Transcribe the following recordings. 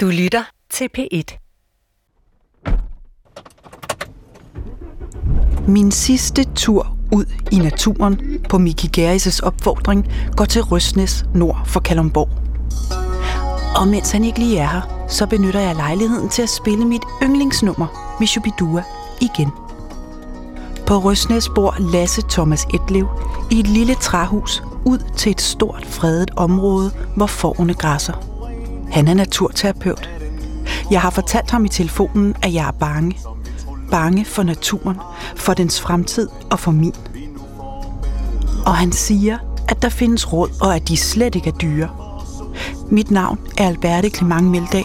Du lytter til P1. Min sidste tur ud i naturen på Miki Gerris' opfordring går til Røsnes nord for Kalumborg. Og mens han ikke lige er her, så benytter jeg lejligheden til at spille mit yndlingsnummer med Shubidua igen. På Røsnes bor Lasse Thomas Etlev i et lille træhus ud til et stort fredet område, hvor forne græsser. Han er naturterapeut. Jeg har fortalt ham i telefonen, at jeg er bange. Bange for naturen, for dens fremtid og for min. Og han siger, at der findes råd, og at de slet ikke er dyre. Mit navn er Alberte Clement Meldal,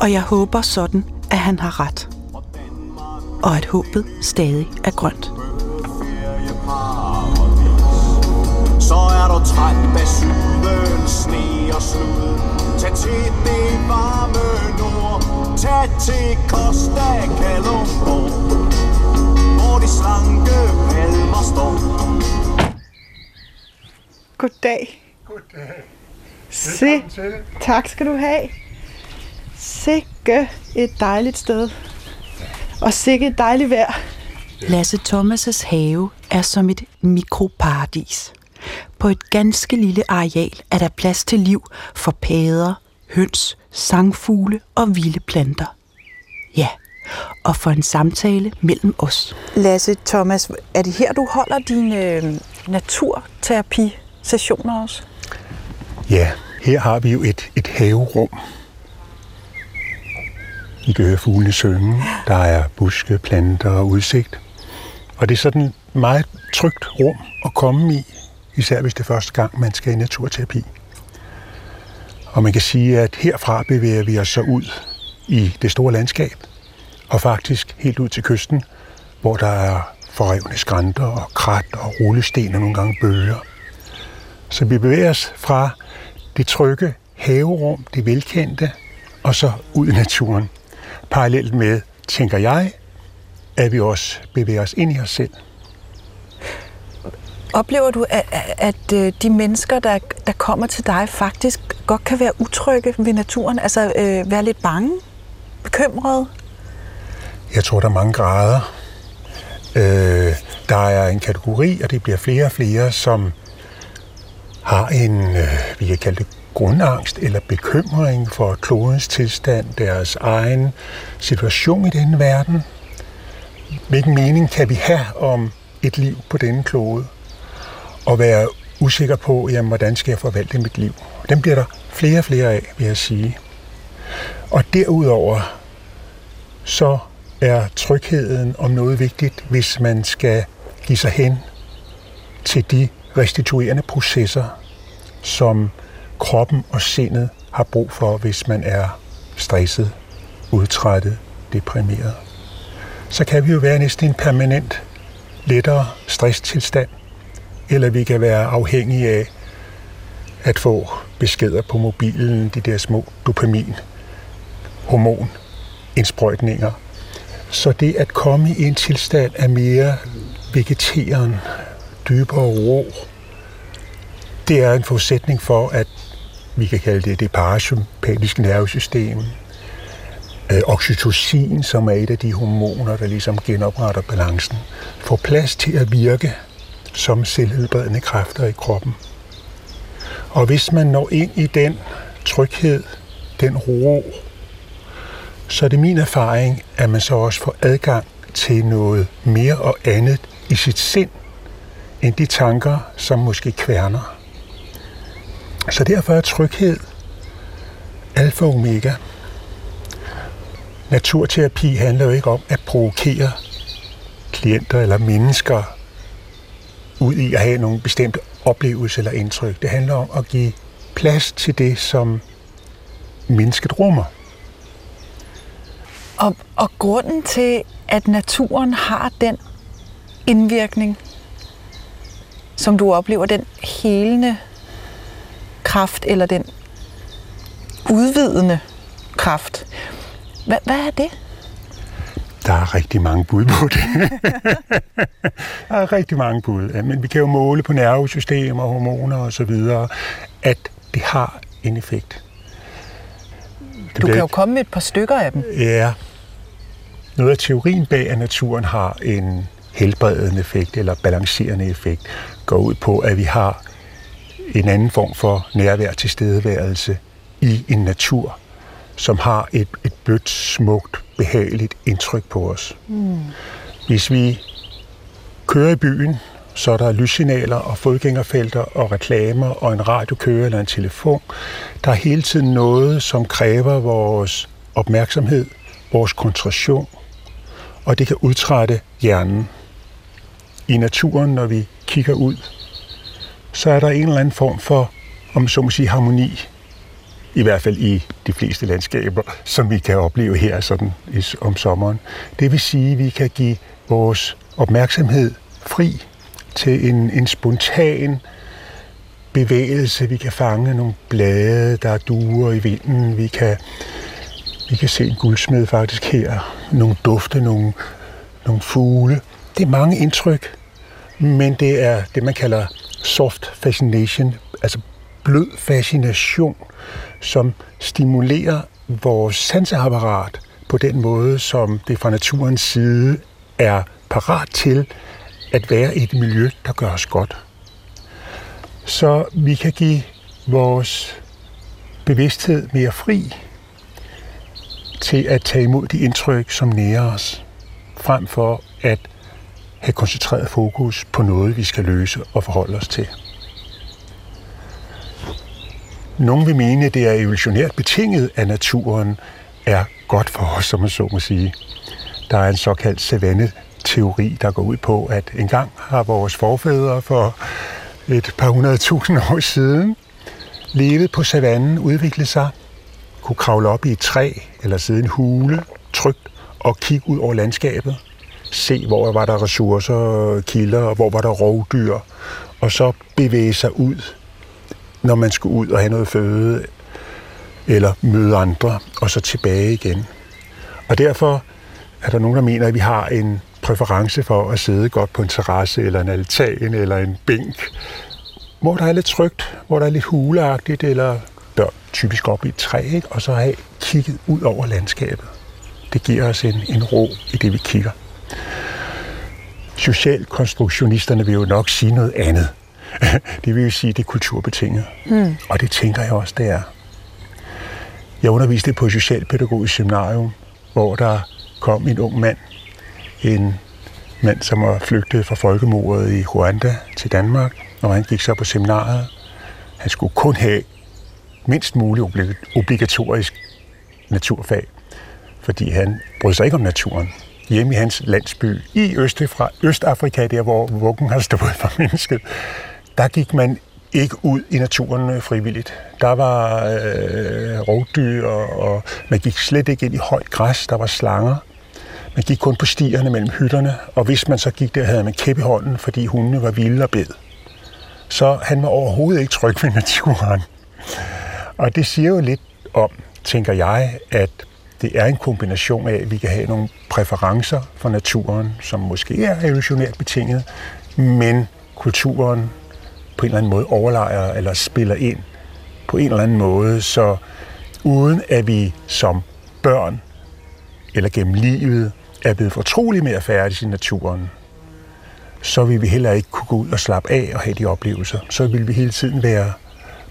og jeg håber sådan, at han har ret. Og at håbet stadig er grønt. Så er du træt af syden, sne og slud Tag til det varme nord Tag til Costa Kalumborg Hvor de slanke palmer står Goddag. Goddag. Se, tak skal du have. Sikke et dejligt sted. Og sikke et dejligt vejr. Lasse Thomas' have er som et mikroparadis. På et ganske lille areal er der plads til liv for padder, høns, sangfugle og vilde planter. Ja, og for en samtale mellem os. Lasse Thomas, er det her, du holder dine øh, naturterapi-sessioner også? Ja, her har vi jo et, et haverum. I kan høre fuglene synge. Der er buske, planter og udsigt. Og det er sådan et meget trygt rum at komme i, især hvis det er første gang, man skal i naturterapi. Og man kan sige, at herfra bevæger vi os så ud i det store landskab, og faktisk helt ud til kysten, hvor der er forrevne skrænter og krat og rullesten og nogle gange bøger. Så vi bevæger os fra det trygge haverum, det velkendte, og så ud i naturen. Parallelt med, tænker jeg, at vi også bevæger os ind i os selv. Oplever du, at, at øh, de mennesker, der, der kommer til dig, faktisk godt kan være utrygge ved naturen? Altså øh, være lidt bange? Bekymrede? Jeg tror, der er mange grader. Øh, der er en kategori, og det bliver flere og flere, som har en, øh, vi kan kalde det grundangst eller bekymring for klodens tilstand, deres egen situation i denne verden. Hvilken mening kan vi have om et liv på denne klode? Og være usikker på, jamen, hvordan skal jeg forvalte mit liv? Dem bliver der flere og flere af, vil jeg sige. Og derudover, så er trygheden om noget vigtigt, hvis man skal give sig hen til de restituerende processer, som kroppen og sindet har brug for, hvis man er stresset, udtrættet, deprimeret. Så kan vi jo være næsten en permanent, lettere stresstilstand, eller vi kan være afhængige af at få beskeder på mobilen, de der små dopamin, hormon, indsprøjtninger. Så det at komme i en tilstand af mere vegeteren, dybere ro, det er en forudsætning for, at vi kan kalde det det parasympatiske nervesystem, øh, oxytocin, som er et af de hormoner, der ligesom genopretter balancen, får plads til at virke som selvhelbredende kræfter i kroppen. Og hvis man når ind i den tryghed, den ro, så er det min erfaring, at man så også får adgang til noget mere og andet i sit sind, end de tanker, som måske kværner. Så derfor er tryghed alfa og omega. Naturterapi handler jo ikke om at provokere klienter eller mennesker ud i at have nogle bestemte oplevelser eller indtryk. Det handler om at give plads til det, som mennesket rummer. Og, og grunden til, at naturen har den indvirkning, som du oplever, den helende kraft, eller den udvidende kraft, hvad, hvad er det? Der er rigtig mange bud på det. der er rigtig mange bud. Ja, Men vi kan jo måle på nervesystemer, hormoner og så videre, at det har en effekt. Du kan jo komme med et par stykker af dem. Ja. Noget af teorien bag, at naturen har en helbredende effekt eller balancerende effekt, går ud på, at vi har en anden form for nærvær til stedeværelse i en natur, som har et, et blødt, smukt, behageligt indtryk på os. Mm. Hvis vi kører i byen, så er der lyssignaler og fodgængerfelter og reklamer og en radiokører eller en telefon. Der er hele tiden noget, som kræver vores opmærksomhed, vores koncentration, og det kan udtrætte hjernen. I naturen, når vi kigger ud, så er der en eller anden form for, om så må sige, harmoni, i hvert fald i de fleste landskaber, som vi kan opleve her sådan om sommeren. Det vil sige, at vi kan give vores opmærksomhed fri til en, en spontan bevægelse. Vi kan fange nogle blade, der duer i vinden. Vi kan, vi kan se en guldsmed faktisk her. Nogle dufte, nogle, nogle fugle. Det er mange indtryk, men det er det, man kalder soft fascination, altså blød fascination, som stimulerer vores sanseapparat på den måde, som det fra naturens side er parat til at være i et miljø, der gør os godt. Så vi kan give vores bevidsthed mere fri til at tage imod de indtryk, som nærer os, frem for at have koncentreret fokus på noget, vi skal løse og forholde os til. Nogle vil mene, at det er evolutionært betinget, at naturen er godt for os, som man så må sige. Der er en såkaldt savanne-teori, der går ud på, at engang har vores forfædre for et par hundrede tusind år siden levet på savannen, udviklet sig, kunne kravle op i et træ eller sidde i en hule, trygt og kigge ud over landskabet. Se, hvor var der ressourcer, kilder, og hvor var der rovdyr, og så bevæge sig ud når man skulle ud og have noget føde, eller møde andre, og så tilbage igen. Og derfor er der nogen, der mener, at vi har en præference for at sidde godt på en terrasse, eller en altan, eller en bænk, hvor der er lidt trygt, hvor der er lidt huleagtigt, eller bør typisk op i et træ, ikke? og så have kigget ud over landskabet. Det giver os en, en ro i det, vi kigger. Socialkonstruktionisterne vil jo nok sige noget andet. det vil sige, det er kulturbetinget. Mm. Og det tænker jeg også, det er. Jeg underviste på Socialpædagogisk Seminarium, hvor der kom en ung mand, en mand, som var flygtet fra folkemordet i Rwanda til Danmark, og han gik så på seminariet. Han skulle kun have mindst muligt obligatorisk naturfag, fordi han brød sig ikke om naturen. Hjemme i hans landsby i Østafrika, Østafrika der hvor vuggen har stået for mennesket, der gik man ikke ud i naturen øh, frivilligt. Der var øh, rovdyr, og, og man gik slet ikke ind i højt græs. Der var slanger. Man gik kun på stierne mellem hytterne, og hvis man så gik der, havde man kæp i hånden, fordi hundene var vilde og bed. Så han var overhovedet ikke tryg ved naturen. Og det siger jo lidt om, tænker jeg, at det er en kombination af, at vi kan have nogle præferencer for naturen, som måske er evolutionært betinget, men kulturen på en eller anden måde overlejer eller spiller ind på en eller anden måde, så uden at vi som børn eller gennem livet er blevet fortrolige med at færdes i naturen, så vil vi heller ikke kunne gå ud og slappe af og have de oplevelser. Så vil vi hele tiden være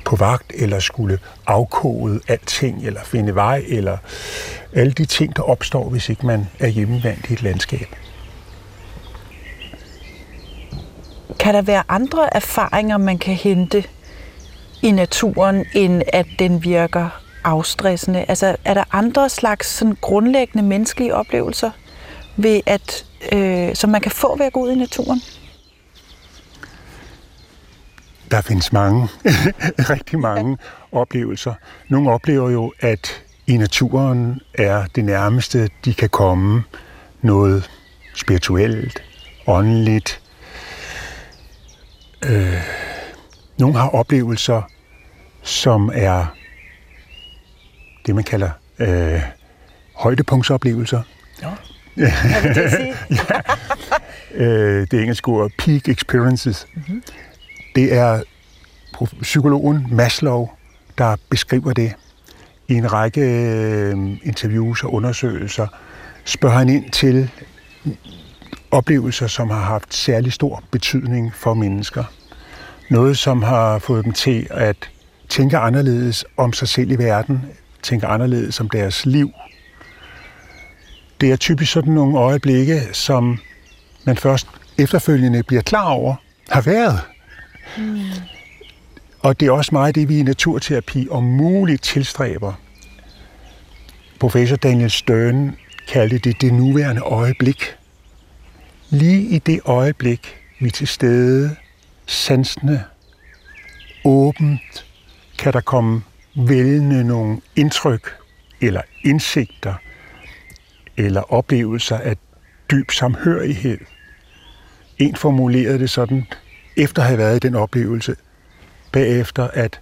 på vagt, eller skulle afkode alting, eller finde vej, eller alle de ting, der opstår, hvis ikke man er hjemmevandt i et landskab. Kan der være andre erfaringer, man kan hente i naturen, end at den virker afstressende? Altså, er der andre slags sådan grundlæggende menneskelige oplevelser, ved at, øh, som man kan få ved at gå ud i naturen? Der findes mange, rigtig mange oplevelser. Nogle oplever jo, at i naturen er det nærmeste, de kan komme noget spirituelt, åndeligt, Øh, nogle har oplevelser, som er det, man kalder øh, højdepunktsoplevelser. Ja. Det ja. øh, det engelske ord peak experiences. Mm-hmm. Det er psykologen Maslow, der beskriver det. i en række øh, interviews og undersøgelser spørger han ind til oplevelser, som har haft særlig stor betydning for mennesker. Noget, som har fået dem til at tænke anderledes om sig selv i verden, tænke anderledes om deres liv. Det er typisk sådan nogle øjeblikke, som man først efterfølgende bliver klar over, har været. Mm. Og det er også meget det, vi i naturterapi om muligt tilstræber. Professor Daniel Stern kaldte det det nuværende øjeblik. Lige i det øjeblik, vi er til stede, sansende, åbent, kan der komme vældende nogle indtryk eller indsigter eller oplevelser af dyb samhørighed. En formulerede det sådan, efter at have været i den oplevelse, bagefter, at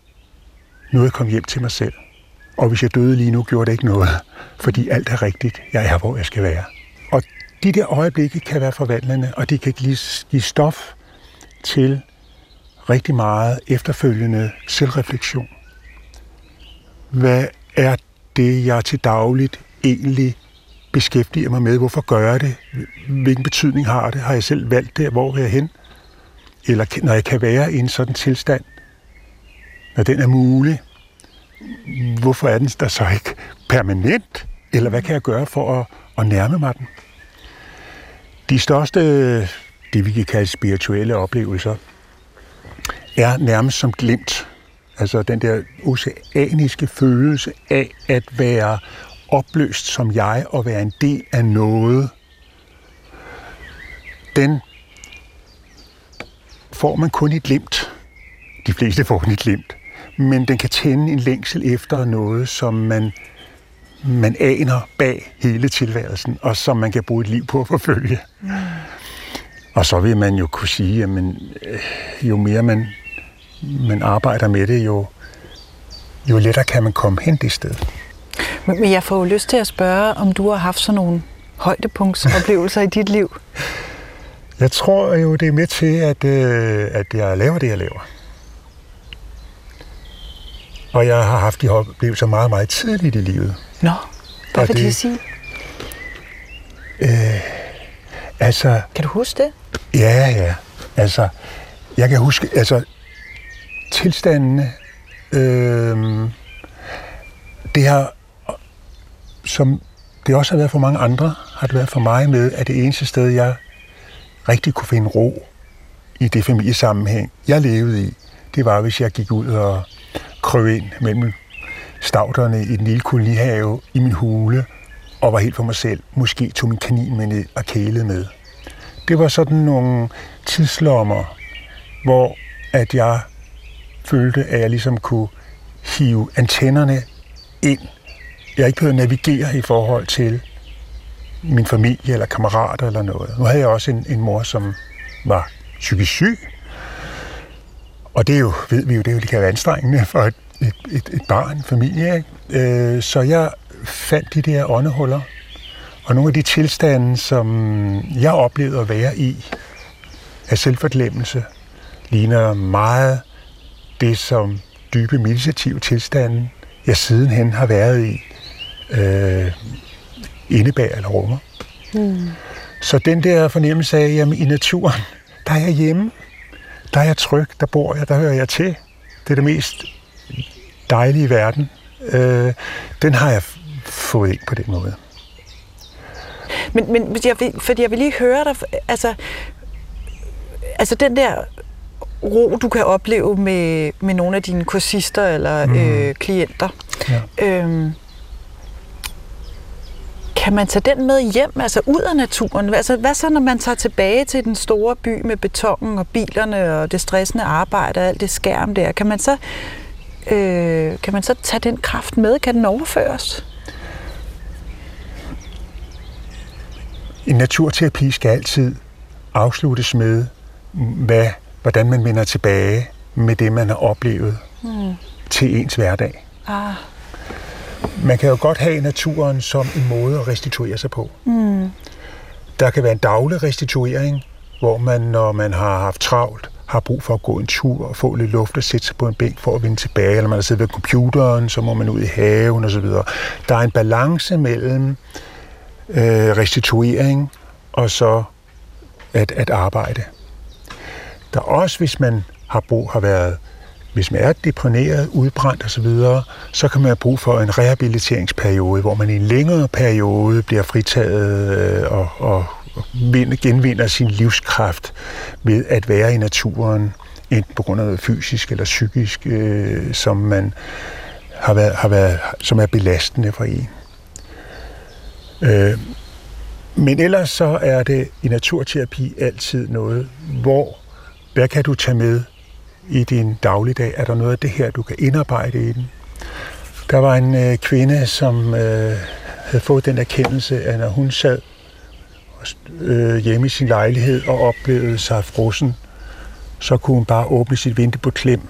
noget kom hjem til mig selv. Og hvis jeg døde lige nu, gjorde det ikke noget, fordi alt er rigtigt. Jeg er, hvor jeg skal være. Og de der øjeblikke kan være forvandlende, og de kan give stof til rigtig meget efterfølgende selvreflektion. Hvad er det, jeg til dagligt egentlig beskæftiger mig med? Hvorfor gør jeg det? Hvilken betydning har det? Har jeg selv valgt det? Hvor vil jeg hen? Eller når jeg kan være i en sådan tilstand, når den er mulig, hvorfor er den der så ikke permanent? Eller hvad kan jeg gøre for at, at nærme mig den? De største, det vi kan kalde spirituelle oplevelser, er nærmest som glimt. Altså den der oceaniske følelse af at være opløst som jeg og være en del af noget. Den får man kun i glimt. De fleste får den i glimt men den kan tænde en længsel efter noget, som man, man aner bag hele tilværelsen, og som man kan bruge et liv på at forfølge. Mm. Og så vil man jo kunne sige, at man, øh, jo mere man, man arbejder med det, jo, jo lettere kan man komme hen det sted. Men jeg får jo lyst til at spørge, om du har haft sådan nogle højdepunktsoplevelser i dit liv? Jeg tror jo, det er med til, at, øh, at jeg laver det, jeg laver. Og jeg har haft de oplevelser meget, meget tidligt i livet. Nå, hvad vil det, det sige? Øh, altså... Kan du huske det? Ja, ja. Altså, jeg kan huske, altså, tilstandene, øh, det har, som det også har været for mange andre, har det været for mig med, at det eneste sted, jeg rigtig kunne finde ro i det familiesammenhæng, jeg levede i, det var, hvis jeg gik ud og krøb ind mellem stavterne i den lille kolonihave i min hule og var helt for mig selv. Måske tog min kanin med ned og kælede med. Det var sådan nogle tidslommer, hvor at jeg følte, at jeg ligesom kunne hive antennerne ind. Jeg ikke behøvede navigere i forhold til min familie eller kammerater eller noget. Nu havde jeg også en, en mor, som var psykisk syg, og det er jo, ved vi jo, det, jo, det kan være anstrengende for et, et, et, et barn, en familie. Ikke? Øh, så jeg fandt de der åndehuller, og nogle af de tilstande, som jeg oplevede at være i, af selvforglemmelse, ligner meget det, som dybe meditative tilstande, jeg sidenhen har været i, øh, indebærer eller rummer. Mm. Så den der fornemmelse af, at i naturen, der er jeg hjemme der er jeg tryg, der bor jeg, der hører jeg til. Det er det mest dejlige verden. Øh, den har jeg fået ind på den måde. Men, men jeg vil, fordi jeg vil lige høre dig, altså, altså den der ro, du kan opleve med, med nogle af dine kursister eller mm. øh, klienter, ja. øhm, kan man tage den med hjem, altså ud af naturen? Altså, hvad så, når man tager tilbage til den store by med betongen og bilerne og det stressende arbejde og alt det skærm der? Kan man så, øh, kan man så tage den kraft med? Kan den overføres? En naturterapi skal altid afsluttes med, hvad, hvordan man vender tilbage med det, man har oplevet hmm. til ens hverdag. Ah. Man kan jo godt have naturen som en måde at restituere sig på. Mm. Der kan være en daglig restituering, hvor man, når man har haft travlt, har brug for at gå en tur og få lidt luft og sætte sig på en bænk for at vende tilbage, eller man har siddet ved computeren, så må man ud i haven osv. Der er en balance mellem øh, restituering og så at, at arbejde. Der er også, hvis man har brug har været hvis man er deprimeret, udbrændt osv., så, så kan man have brug for en rehabiliteringsperiode, hvor man i en længere periode bliver fritaget øh, og, og genvinder sin livskraft ved at være i naturen, enten på grund af noget fysisk eller psykisk, øh, som man har været, har været, som er belastende for en. Øh, men ellers så er det i naturterapi altid noget, hvor hvad kan du tage med i din dagligdag? Er der noget af det her, du kan indarbejde i den? Der var en øh, kvinde, som øh, havde fået den erkendelse, at når hun sad øh, hjemme i sin lejlighed og oplevede sig frossen, så kunne hun bare åbne sit vindue på klem,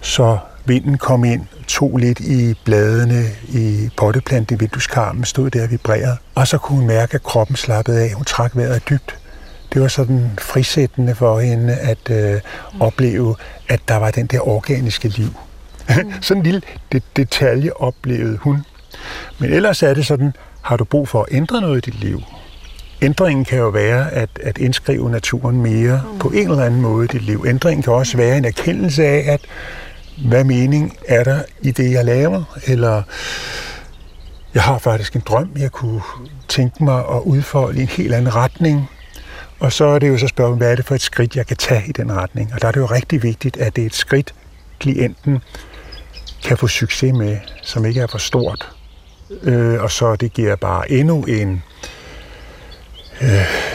så vinden kom ind, tog lidt i bladene i potteplanten i vindueskarmen, stod der og vibrerede, og så kunne hun mærke, at kroppen slappede af. Hun trak vejret dybt det var sådan frisættende for hende at øh, opleve, at der var den der organiske liv. Mm. sådan en lille det, detalje oplevede hun. Men ellers er det sådan, har du brug for at ændre noget i dit liv? Ændringen kan jo være at, at indskrive naturen mere mm. på en eller anden måde i dit liv. Ændringen kan også være en erkendelse af, at hvad mening er der i det, jeg laver? Eller jeg har faktisk en drøm, jeg kunne tænke mig at udfolde i en helt anden retning. Og så er det jo så spørgsmålet, hvad er det for et skridt, jeg kan tage i den retning? Og der er det jo rigtig vigtigt, at det er et skridt, klienten kan få succes med, som ikke er for stort. Øh, og så det giver bare endnu en, øh,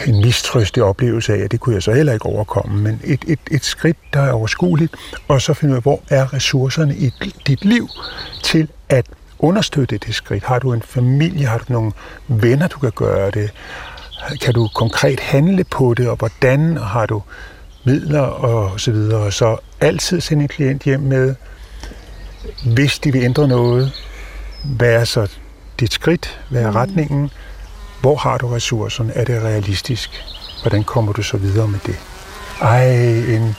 en mistrøstig oplevelse af, at det kunne jeg så heller ikke overkomme. Men et, et, et skridt, der er overskueligt, og så finde ud af, hvor er ressourcerne i dit liv til at understøtte det skridt. Har du en familie? Har du nogle venner, du kan gøre det? kan du konkret handle på det, og hvordan har du midler og så videre. Så altid sende en klient hjem med, hvis de vil ændre noget, hvad er så dit skridt, hvad er mm. retningen, hvor har du ressourcerne, er det realistisk, hvordan kommer du så videre med det. Ej, en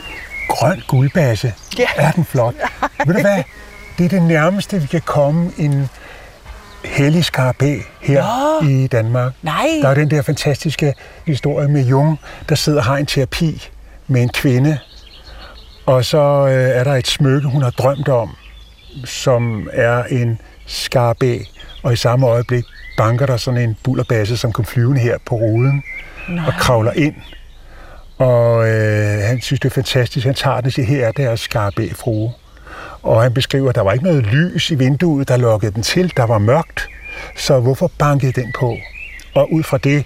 grøn guldbase, ja. er den flot. Ved du hvad, det er det nærmeste, vi kan komme en hellig skarabæ her Nå. i Danmark. Nej. Der er den der fantastiske historie med Jung, der sidder og har en terapi med en kvinde, og så øh, er der et smykke, hun har drømt om, som er en skarabæ, og i samme øjeblik banker der sådan en bullerbasse, som kom flyvende her på ruden Nej. og kravler ind. Og øh, han synes, det er fantastisk. Han tager den og siger, her er deres skarabæ, frue. Og han beskriver, at der var ikke noget lys i vinduet, der lukkede den til. Der var mørkt. Så hvorfor bankede den på? Og ud fra det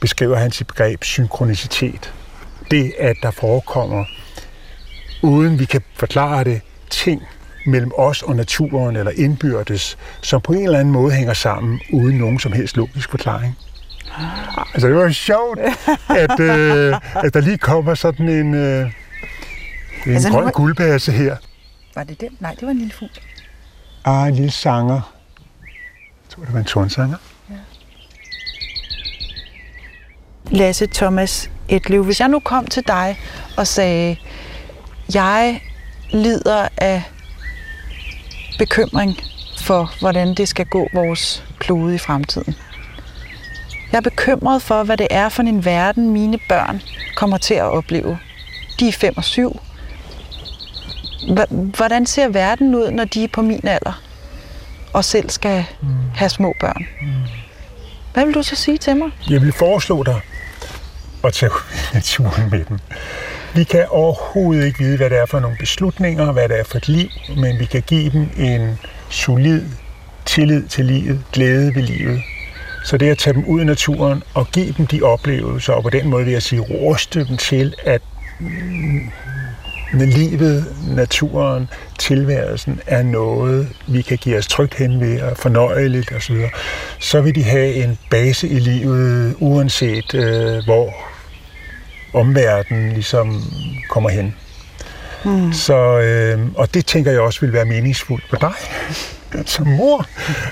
beskriver han sit begreb synkronicitet. Det, at der forekommer, uden vi kan forklare det, ting mellem os og naturen eller indbyrdes, som på en eller anden måde hænger sammen, uden nogen som helst logisk forklaring. Altså, det var sjovt, at, øh, at der lige kommer sådan en, øh, en altså, grøn guldbase her. Var det den? Nej, det var en lille fugl. Ah, en lille sanger. Jeg tror, det var en tårnsanger. Ja. Lasse Thomas Etlev, hvis jeg nu kom til dig og sagde, jeg lider af bekymring for, hvordan det skal gå vores klode i fremtiden. Jeg er bekymret for, hvad det er for en verden, mine børn kommer til at opleve. De er 5 og 7, Hvordan ser verden ud, når de er på min alder, og selv skal mm. have små børn? Mm. Hvad vil du så sige til mig? Jeg vil foreslå dig at tage naturen med dem. Vi kan overhovedet ikke vide, hvad det er for nogle beslutninger, hvad det er for et liv, men vi kan give dem en solid tillid til livet, glæde ved livet. Så det er at tage dem ud i naturen og give dem de oplevelser, og på den måde vil jeg sige, ruste dem til at med livet, naturen, tilværelsen er noget, vi kan give os trygt hen ved og fornøjeligt osv., så, så vil de have en base i livet, uanset øh, hvor omverdenen ligesom kommer hen. Mm. Så, øh, og det tænker jeg også vil være meningsfuldt for dig som mor.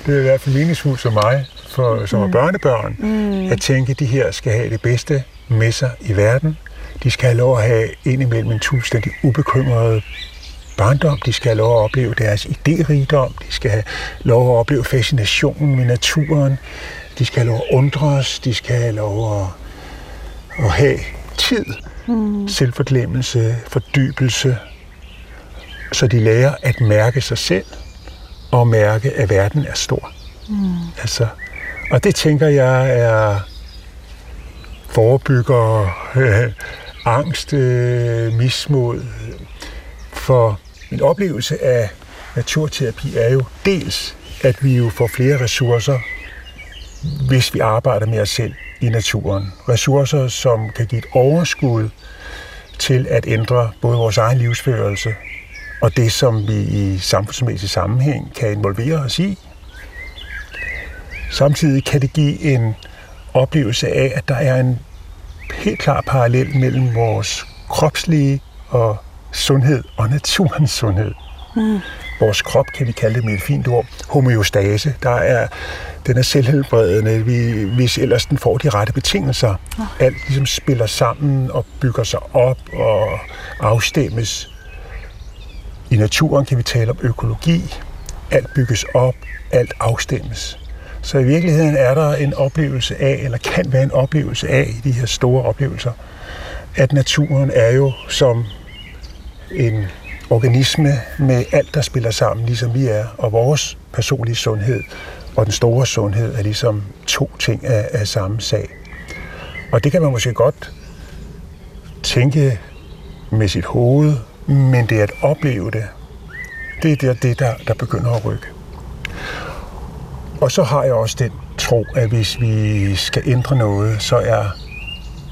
Det vil i hvert fald meningsfuldt for mig, for, som mm. børnebørn, mm. at tænke, at de her skal have det bedste med sig i verden De skal have lov at have indimellem en fuldstændig ubekymret barndom. De skal have lov at opleve deres idérigdom. De skal have lov at opleve fascinationen med naturen. De skal have lov at undres. De skal have lov at, at have tid, mm. selvforglemmelse, fordybelse, så de lærer at mærke sig selv og mærke, at verden er stor. Mm. Altså, og det tænker jeg er forebygger øh, angst, øh, mismod. For min oplevelse af naturterapi er jo dels, at vi jo får flere ressourcer, hvis vi arbejder med os selv i naturen. Ressourcer, som kan give et overskud til at ændre både vores egen livsførelse og det, som vi i samfundsmæssig sammenhæng kan involvere os i. Samtidig kan det give en oplevelse af, at der er en helt klar parallel mellem vores kropslige og sundhed og naturens sundhed. Mm. Vores krop, kan vi kalde det med et fint ord, homeostase. Der er, den er selvhelbredende, hvis ellers den får de rette betingelser. Alt ligesom spiller sammen og bygger sig op og afstemmes. I naturen kan vi tale om økologi. Alt bygges op, alt afstemmes. Så i virkeligheden er der en oplevelse af, eller kan være en oplevelse af i de her store oplevelser, at naturen er jo som en organisme med alt, der spiller sammen, ligesom vi er, og vores personlige sundhed og den store sundhed er ligesom to ting af, af samme sag. Og det kan man måske godt tænke med sit hoved, men det at opleve det, det er det, det der, der begynder at rykke. Og så har jeg også den tro, at hvis vi skal ændre noget, så er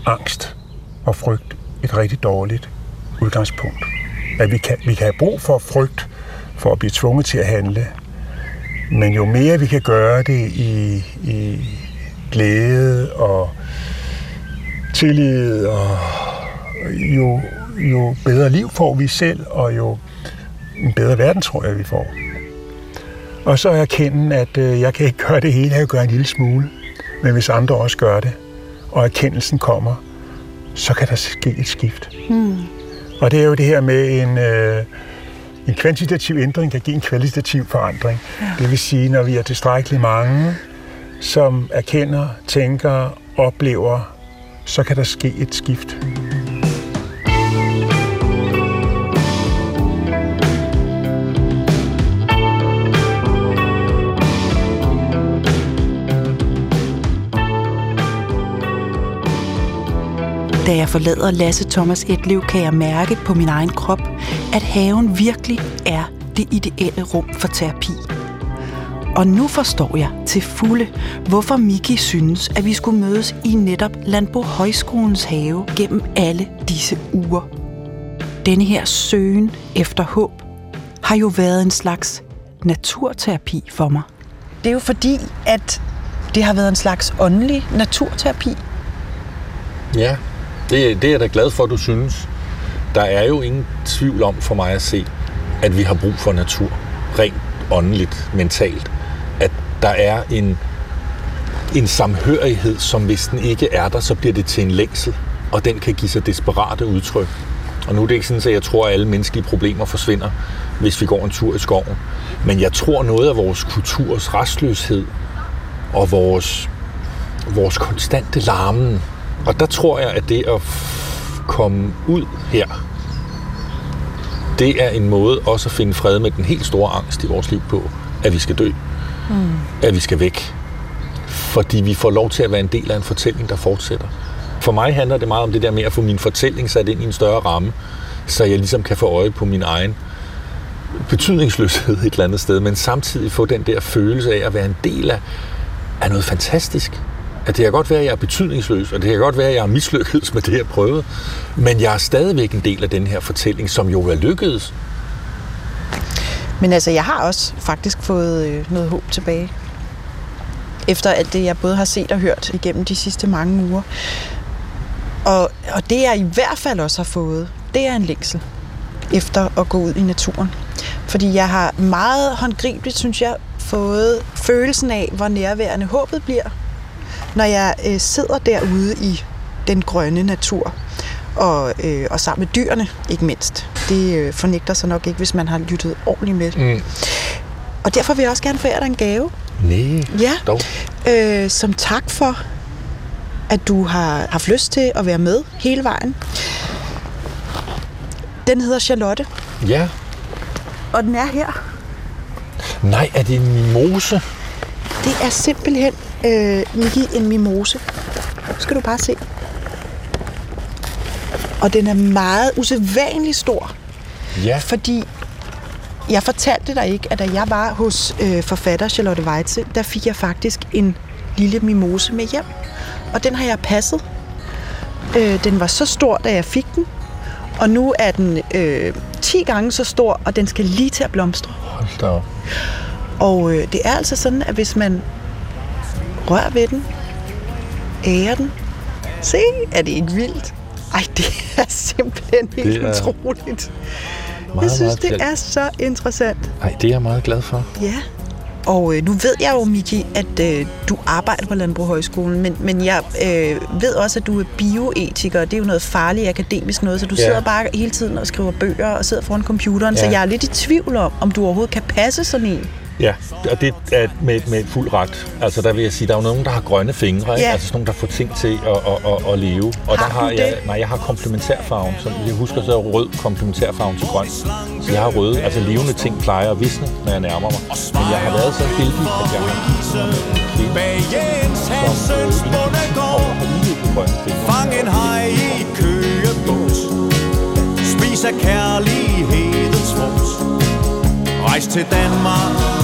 angst og frygt et rigtig dårligt udgangspunkt. At vi kan, vi kan have brug for frygt for at blive tvunget til at handle, men jo mere vi kan gøre det i, i glæde og tillid, og jo, jo bedre liv får vi selv, og jo en bedre verden tror jeg, vi får. Og så erkende, at øh, jeg kan ikke gøre det hele, jeg kan gøre en lille smule. Men hvis andre også gør det, og erkendelsen kommer, så kan der ske et skift. Mm. Og det er jo det her med en, øh, en kvantitativ ændring kan give en kvalitativ forandring. Ja. Det vil sige, når vi er tilstrækkeligt mange, som erkender, tænker, oplever, så kan der ske et skift. Mm. Da jeg forlader Lasse Thomas Etlev, kan jeg mærke på min egen krop, at haven virkelig er det ideelle rum for terapi. Og nu forstår jeg til fulde, hvorfor Miki synes, at vi skulle mødes i netop Landbo Højskolens have gennem alle disse uger. Denne her søgen efter håb har jo været en slags naturterapi for mig. Det er jo fordi, at det har været en slags åndelig naturterapi. Ja, det, det er jeg da glad for, at du synes. Der er jo ingen tvivl om for mig at se, at vi har brug for natur. Rent åndeligt, mentalt. At der er en, en samhørighed, som hvis den ikke er der, så bliver det til en længsel. Og den kan give sig desperate udtryk. Og nu er det ikke sådan, at jeg tror, at alle menneskelige problemer forsvinder, hvis vi går en tur i skoven. Men jeg tror, noget af vores kulturs restløshed og vores, vores konstante larmen og der tror jeg, at det at komme ud her, det er en måde også at finde fred med den helt store angst i vores liv på, at vi skal dø. Mm. At vi skal væk. Fordi vi får lov til at være en del af en fortælling, der fortsætter. For mig handler det meget om det der med at få min fortælling sat ind i en større ramme, så jeg ligesom kan få øje på min egen betydningsløshed et eller andet sted, men samtidig få den der følelse af at være en del af, af noget fantastisk at det kan godt være, at jeg er betydningsløs, og det kan godt være, at jeg er mislykkedes med det, jeg prøvede, men jeg er stadigvæk en del af den her fortælling, som jo er lykkedes. Men altså, jeg har også faktisk fået øh, noget håb tilbage. Efter alt det, jeg både har set og hørt igennem de sidste mange uger. Og, og det, jeg i hvert fald også har fået, det er en længsel efter at gå ud i naturen. Fordi jeg har meget håndgribeligt, synes jeg, fået følelsen af, hvor nærværende håbet bliver når jeg øh, sidder derude i den grønne natur og, øh, og sammen med dyrene, ikke mindst. Det øh, fornægter sig nok ikke, hvis man har lyttet ordentligt med. Mm. Og derfor vil jeg også gerne forære dig en gave. Nej, Ja, dog. øh, som tak for, at du har haft lyst til at være med hele vejen. Den hedder Charlotte, Ja. og den er her. Nej, er det en mimose? Det er simpelthen, øh, Miki, en mimose. Skal du bare se. Og den er meget usædvanligt stor, Ja. fordi jeg fortalte dig ikke, at da jeg var hos øh, forfatter Charlotte Weitze, der fik jeg faktisk en lille mimose med hjem. Og den har jeg passet. Øh, den var så stor, da jeg fik den, og nu er den øh, 10 gange så stor, og den skal lige til at blomstre. Hold da op. Og øh, det er altså sådan, at hvis man rører ved den, ærer den, se, er det ikke vildt? Ej, det er simpelthen helt Det er utroligt. Meget, Jeg synes, meget det er så interessant. Ej, det er jeg meget glad for. Ja. Og øh, nu ved jeg jo, Miki, at øh, du arbejder på Landbrug Højskolen, men, men jeg øh, ved også, at du er bioetiker, og det er jo noget farligt akademisk noget, så du Ja. sidder bare hele tiden og skriver bøger og sidder foran computeren, så Ja. jeg er lidt i tvivl om, om du overhovedet kan passe sådan en. Ja, og det er med, med fuld ret. Altså, der vil jeg sige, der er jo nogen, der har grønne fingre, ikke? Ja. altså sådan nogen, der får ting til at, at, at, at leve. Og Har der har jeg, det? nej, jeg har komplementærfarven, som jeg husker, så er rød komplementærfarven til grøn. Så jeg har røde, altså levende ting plejer at visne, når jeg nærmer mig. Men jeg har været så heldig, at jeg har kvinde, som øh. Fang en hej i et køgebus Spis af kærlighedens frugt Rejs til Danmark